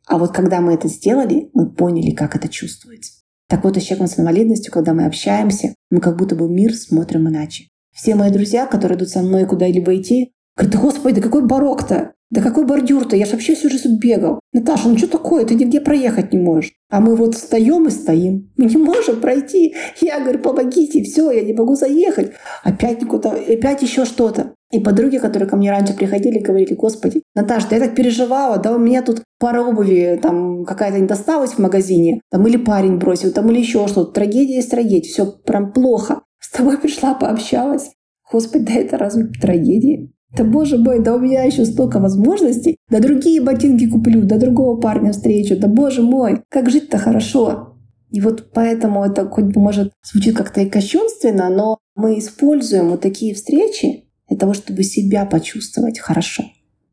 Speaker 1: А вот когда мы это сделали, мы поняли, как это чувствуется. Так вот, и с человеком с инвалидностью, когда мы общаемся, мы как будто бы мир смотрим иначе. Все мои друзья, которые идут со мной куда-либо идти, говорят, да господи, да какой барок-то? Да какой бордюр-то? Я же вообще всю жизнь бегал. Наташа, ну что такое? Ты нигде проехать не можешь. А мы вот встаем и стоим. Мы не можем пройти. Я говорю, помогите, все, я не могу заехать. Опять никуда, опять еще что-то. И подруги, которые ко мне раньше приходили, говорили, господи, Наташа, да я так переживала, да у меня тут пара обуви, там какая-то не досталась в магазине, там или парень бросил, там или еще что-то. Трагедия есть трагедия, все прям плохо. С тобой пришла, пообщалась. Господи, да это разве трагедия? Да боже мой, да у меня еще столько возможностей. Да другие ботинки куплю, да другого парня встречу. Да боже мой, как жить-то хорошо. И вот поэтому это хоть бы может звучит как-то и кощунственно, но мы используем вот такие встречи для того, чтобы себя почувствовать хорошо.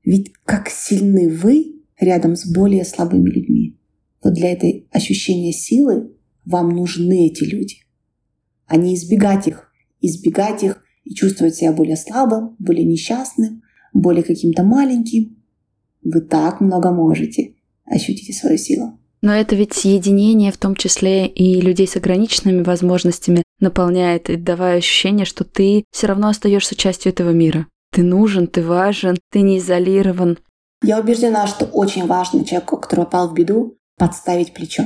Speaker 1: Ведь как сильны вы рядом с более слабыми людьми. Вот для этой ощущения силы вам нужны эти люди, а не избегать их. Избегать их и чувствовать себя более слабым, более несчастным, более каким-то маленьким. Вы так много можете. Ощутите свою силу.
Speaker 2: Но это ведь единение, в том числе и людей с ограниченными возможностями, наполняет и давая ощущение, что ты все равно остаешься частью этого мира. Ты нужен, ты важен, ты не изолирован.
Speaker 1: Я убеждена, что очень важно человеку, который попал в беду, подставить плечо.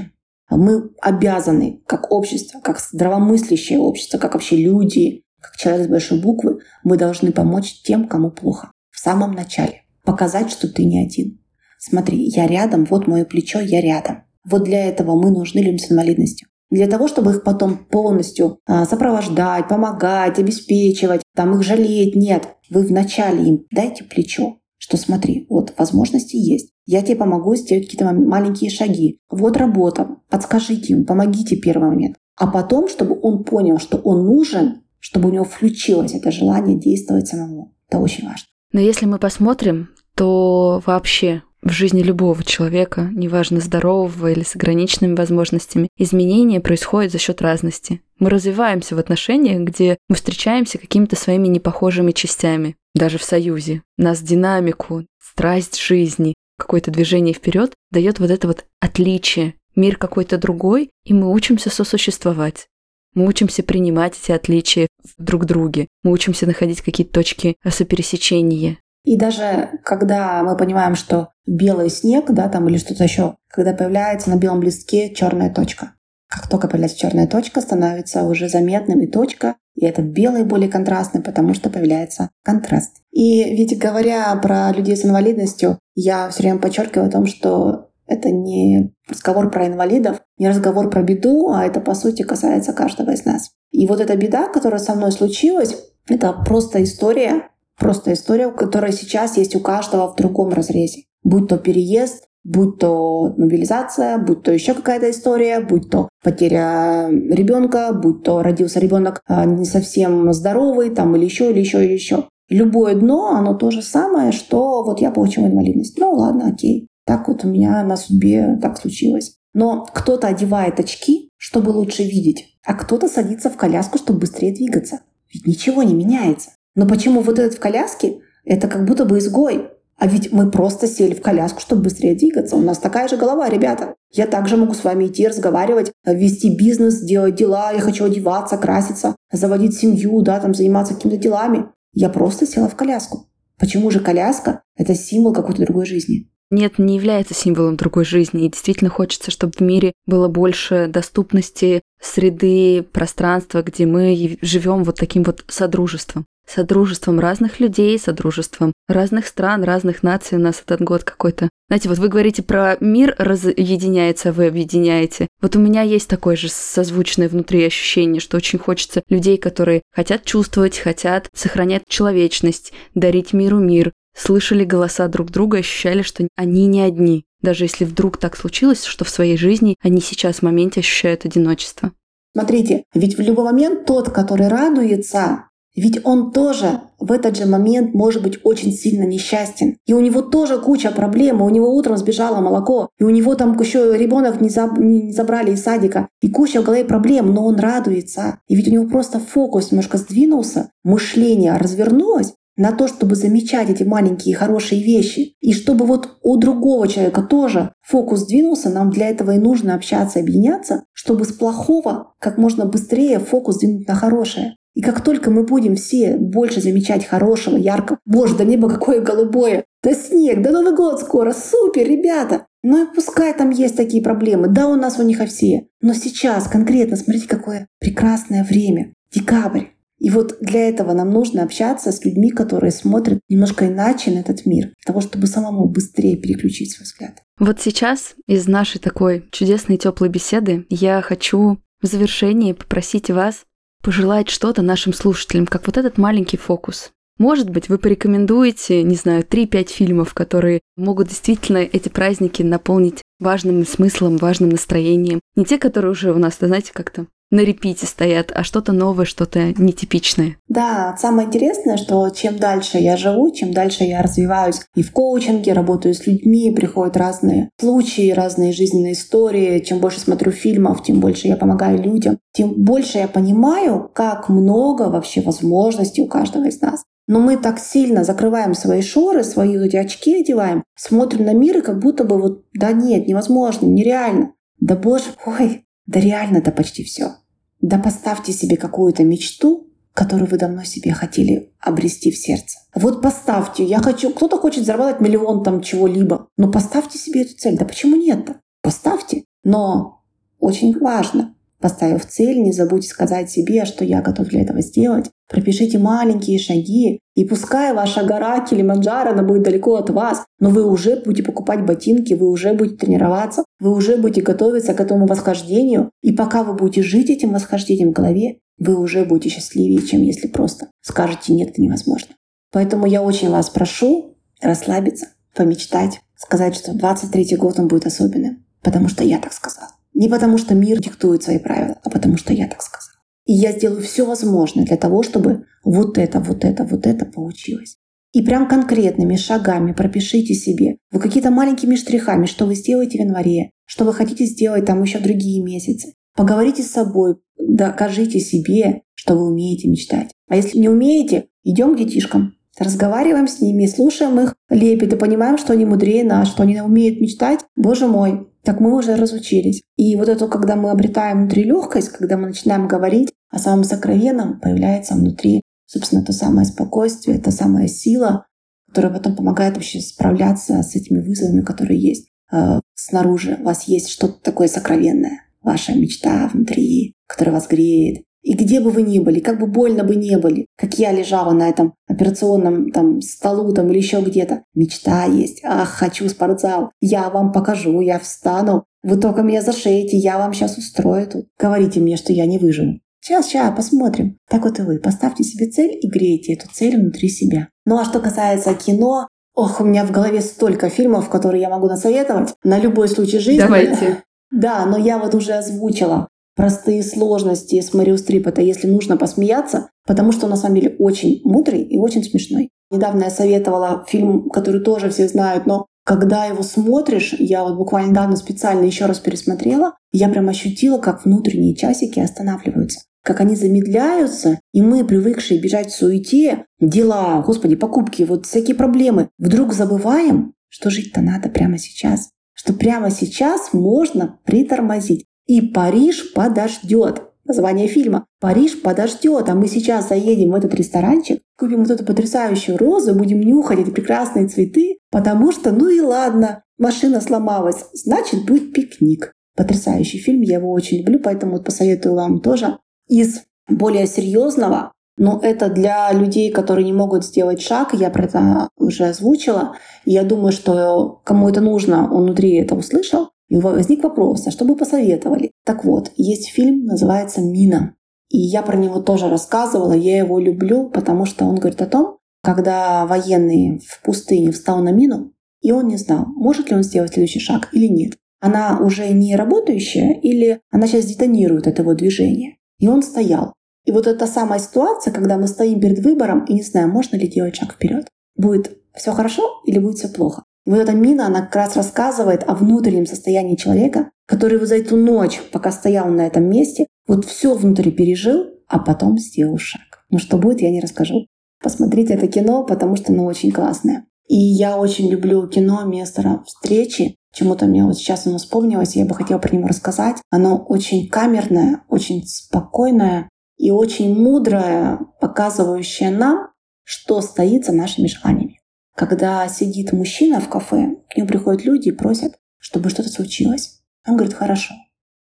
Speaker 1: Мы обязаны, как общество, как здравомыслящее общество, как вообще люди, как человек с большой буквы, мы должны помочь тем, кому плохо. В самом начале. Показать, что ты не один. Смотри, я рядом, вот мое плечо, я рядом. Вот для этого мы нужны людям с инвалидностью. Для того, чтобы их потом полностью а, сопровождать, помогать, обеспечивать, там их жалеть, нет. Вы вначале им дайте плечо, что смотри, вот возможности есть. Я тебе помогу сделать какие-то маленькие шаги. Вот работа. Подскажите ему, помогите первый момент. А потом, чтобы он понял, что он нужен, чтобы у него включилось это желание действовать самому. Это очень важно.
Speaker 2: Но если мы посмотрим, то вообще в жизни любого человека, неважно здорового или с ограниченными возможностями, изменения происходят за счет разности. Мы развиваемся в отношениях, где мы встречаемся какими-то своими непохожими частями, даже в союзе. Нас динамику, страсть жизни, какое-то движение вперед дает вот это вот отличие. Мир какой-то другой, и мы учимся сосуществовать. Мы учимся принимать эти отличия в друг друге. Мы учимся находить какие-то точки сопересечения.
Speaker 1: И даже когда мы понимаем, что белый снег, да, там или что-то еще, когда появляется на белом листке черная точка. Как только появляется черная точка, становится уже заметным и точка, и этот белый более контрастный, потому что появляется контраст. И ведь говоря про людей с инвалидностью, я все время подчеркиваю о том, что это не разговор про инвалидов, не разговор про беду, а это, по сути, касается каждого из нас. И вот эта беда, которая со мной случилась, это просто история, просто история, которая сейчас есть у каждого в другом разрезе. Будь то переезд, будь то мобилизация, будь то еще какая-то история, будь то потеря ребенка, будь то родился ребенок а, не совсем здоровый, там или еще, или еще, или еще. Любое дно, оно то же самое, что вот я получила инвалидность. Ну ладно, окей. Так вот у меня на судьбе так случилось. Но кто-то одевает очки, чтобы лучше видеть, а кто-то садится в коляску, чтобы быстрее двигаться. Ведь ничего не меняется. Но почему вот этот в коляске, это как будто бы изгой. А ведь мы просто сели в коляску, чтобы быстрее двигаться. У нас такая же голова, ребята. Я также могу с вами идти, разговаривать, вести бизнес, делать дела. Я хочу одеваться, краситься, заводить семью, да, там заниматься какими-то делами. Я просто села в коляску. Почему же коляска – это символ какой-то другой жизни?
Speaker 2: Нет, не является символом другой жизни. И действительно хочется, чтобы в мире было больше доступности среды, пространства, где мы живем вот таким вот содружеством. Содружеством разных людей, содружеством разных стран, разных наций у нас этот год какой-то. Знаете, вот вы говорите про мир разъединяется, вы объединяете. Вот у меня есть такое же созвучное внутри ощущение, что очень хочется людей, которые хотят чувствовать, хотят сохранять человечность, дарить миру мир, слышали голоса друг друга, ощущали, что они не одни. Даже если вдруг так случилось, что в своей жизни они сейчас в моменте ощущают одиночество.
Speaker 1: Смотрите, ведь в любой момент тот, который радуется, ведь он тоже в этот же момент может быть очень сильно несчастен. И у него тоже куча проблем. У него утром сбежало молоко. И у него там еще ребенок не, заб, не забрали из садика. И куча в голове проблем, но он радуется. И ведь у него просто фокус немножко сдвинулся, мышление развернулось, на то, чтобы замечать эти маленькие хорошие вещи. И чтобы вот у другого человека тоже фокус двинулся, нам для этого и нужно общаться, объединяться, чтобы с плохого как можно быстрее фокус двинуть на хорошее. И как только мы будем все больше замечать хорошего, яркого, боже, да небо какое голубое, да снег, да Новый год скоро, супер, ребята. Ну и пускай там есть такие проблемы, да у нас у них все. Но сейчас конкретно смотрите, какое прекрасное время. Декабрь. И вот для этого нам нужно общаться с людьми, которые смотрят немножко иначе на этот мир, для того, чтобы самому быстрее переключить свой взгляд.
Speaker 2: Вот сейчас из нашей такой чудесной теплой беседы я хочу в завершении попросить вас пожелать что-то нашим слушателям, как вот этот маленький фокус. Может быть, вы порекомендуете, не знаю, 3-5 фильмов, которые могут действительно эти праздники наполнить важным смыслом, важным настроением. Не те, которые уже у нас, знаете, как-то на репите стоят, а что-то новое, что-то нетипичное.
Speaker 1: Да, самое интересное, что чем дальше я живу, чем дальше я развиваюсь и в коучинге, работаю с людьми, приходят разные случаи, разные жизненные истории, чем больше смотрю фильмов, тем больше я помогаю людям, тем больше я понимаю, как много вообще возможностей у каждого из нас. Но мы так сильно закрываем свои шоры, свои эти очки одеваем, смотрим на мир и как будто бы вот, да нет, невозможно, нереально. Да боже мой, да реально-то почти все. Да поставьте себе какую-то мечту, которую вы давно себе хотели обрести в сердце. Вот поставьте, я хочу, кто-то хочет зарабатывать миллион там чего-либо, но поставьте себе эту цель. Да почему нет-то? Поставьте. Но очень важно, Поставив цель, не забудьте сказать себе, что я готов для этого сделать. Пропишите маленькие шаги, и пускай ваша гора Килиманджаро, она будет далеко от вас, но вы уже будете покупать ботинки, вы уже будете тренироваться, вы уже будете готовиться к этому восхождению. И пока вы будете жить этим восхождением в голове, вы уже будете счастливее, чем если просто скажете «нет, это невозможно». Поэтому я очень вас прошу расслабиться, помечтать, сказать, что 23 год он будет особенным, потому что я так сказала. Не потому, что мир диктует свои правила, а потому, что я так сказала. И я сделаю все возможное для того, чтобы вот это, вот это, вот это получилось. И прям конкретными шагами пропишите себе, вы какие-то маленькими штрихами, что вы сделаете в январе, что вы хотите сделать там еще в другие месяцы. Поговорите с собой, докажите себе, что вы умеете мечтать. А если не умеете, идем к детишкам, разговариваем с ними, слушаем их лепет и понимаем, что они мудрее нас, что они умеют мечтать. Боже мой, так мы уже разучились. И вот это, когда мы обретаем внутри легкость, когда мы начинаем говорить о самом сокровенном, появляется внутри, собственно, то самое спокойствие, та самая сила, которая потом помогает вообще справляться с этими вызовами, которые есть э, снаружи. У вас есть что-то такое сокровенное, ваша мечта внутри, которая вас греет, и где бы вы ни были, как бы больно бы не были, как я лежала на этом операционном там столу там или еще где-то, мечта есть, ах, хочу спортзал, я вам покажу, я встану, вы только меня зашеете, я вам сейчас устрою тут. Говорите мне, что я не выживу. Сейчас, сейчас, посмотрим. Так вот и вы. Поставьте себе цель и грейте эту цель внутри себя. Ну а что касается кино, ох, у меня в голове столько фильмов, которые я могу насоветовать на любой случай жизни.
Speaker 2: Давайте.
Speaker 1: Да, но я вот уже озвучила простые сложности с Марио Стрип, это если нужно посмеяться, потому что он на самом деле очень мудрый и очень смешной. Недавно я советовала фильм, который тоже все знают, но когда его смотришь, я вот буквально недавно специально еще раз пересмотрела, я прям ощутила, как внутренние часики останавливаются как они замедляются, и мы, привыкшие бежать в суете, дела, господи, покупки, вот всякие проблемы, вдруг забываем, что жить-то надо прямо сейчас, что прямо сейчас можно притормозить. И Париж подождет. Название фильма. Париж подождет, а мы сейчас заедем в этот ресторанчик, купим вот эту потрясающую розу, будем нюхать эти прекрасные цветы, потому что, ну и ладно, машина сломалась, значит будет пикник. Потрясающий фильм, я его очень люблю, поэтому посоветую вам тоже. Из более серьезного, но это для людей, которые не могут сделать шаг, я про это уже озвучила. И я думаю, что кому это нужно, он внутри это услышал. И возник вопрос, а что бы посоветовали? Так вот, есть фильм, называется «Мина». И я про него тоже рассказывала, я его люблю, потому что он говорит о том, когда военный в пустыне встал на мину, и он не знал, может ли он сделать следующий шаг или нет. Она уже не работающая или она сейчас детонирует это его движение. И он стоял. И вот эта самая ситуация, когда мы стоим перед выбором и не знаем, можно ли делать шаг вперед. Будет все хорошо или будет все плохо. И вот эта мина, она как раз рассказывает о внутреннем состоянии человека, который вот за эту ночь, пока стоял на этом месте, вот все внутри пережил, а потом сделал шаг. Но что будет, я не расскажу. Посмотрите это кино, потому что оно очень классное. И я очень люблю кино «Место встречи». Чему-то мне вот сейчас оно вспомнилось, я бы хотела про него рассказать. Оно очень камерное, очень спокойное и очень мудрое, показывающее нам, что стоит за нашими желаниями. Когда сидит мужчина в кафе, к нему приходят люди и просят, чтобы что-то случилось. Он говорит, хорошо.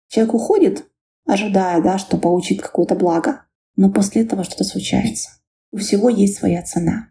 Speaker 1: Человек уходит, ожидая, да, что получит какое-то благо. но после этого что-то случается. У всего есть своя цена.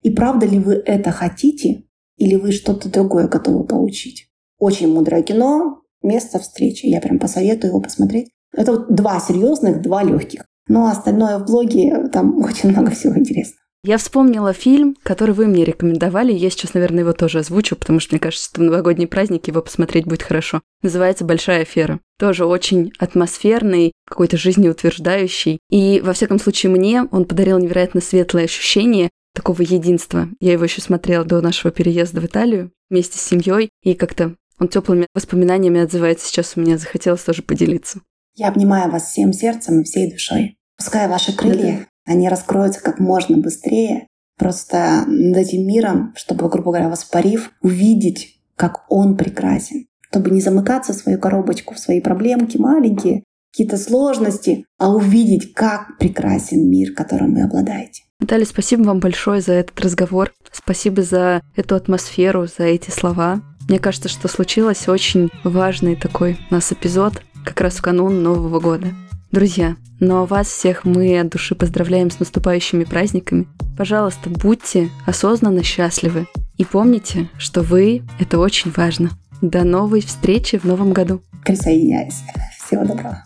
Speaker 1: И правда ли вы это хотите, или вы что-то другое готовы получить? Очень мудрое кино, место встречи. Я прям посоветую его посмотреть. Это вот два серьезных, два легких. Но остальное в блоге, там очень много всего интересного.
Speaker 2: Я вспомнила фильм, который вы мне рекомендовали. Я сейчас, наверное, его тоже озвучу, потому что мне кажется, что в новогодний праздник его посмотреть будет хорошо. Называется «Большая афера». Тоже очень атмосферный, какой-то жизнеутверждающий. И, во всяком случае, мне он подарил невероятно светлое ощущение такого единства. Я его еще смотрела до нашего переезда в Италию вместе с семьей, и как-то он теплыми воспоминаниями отзывается сейчас у меня. Захотелось тоже поделиться.
Speaker 1: Я обнимаю вас всем сердцем и всей душой. Пускай ваши крылья они раскроются как можно быстрее, просто над этим миром, чтобы, грубо говоря, воспарив, увидеть, как он прекрасен, чтобы не замыкаться в свою коробочку, в свои проблемки маленькие, какие-то сложности, а увидеть, как прекрасен мир, которым вы обладаете.
Speaker 2: Наталья, спасибо вам большое за этот разговор. Спасибо за эту атмосферу, за эти слова. Мне кажется, что случилось очень важный такой у нас эпизод как раз в канун Нового года. Друзья, но вас всех мы от души поздравляем с наступающими праздниками. Пожалуйста, будьте осознанно счастливы. И помните, что вы — это очень важно. До новой встречи в новом году.
Speaker 1: Присоединяюсь. Всего доброго.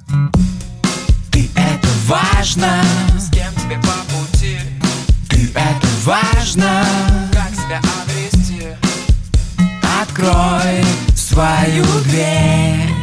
Speaker 3: Ты это важно. С кем тебе по пути? Ты это важно. Как себя обрести? Открой свою дверь.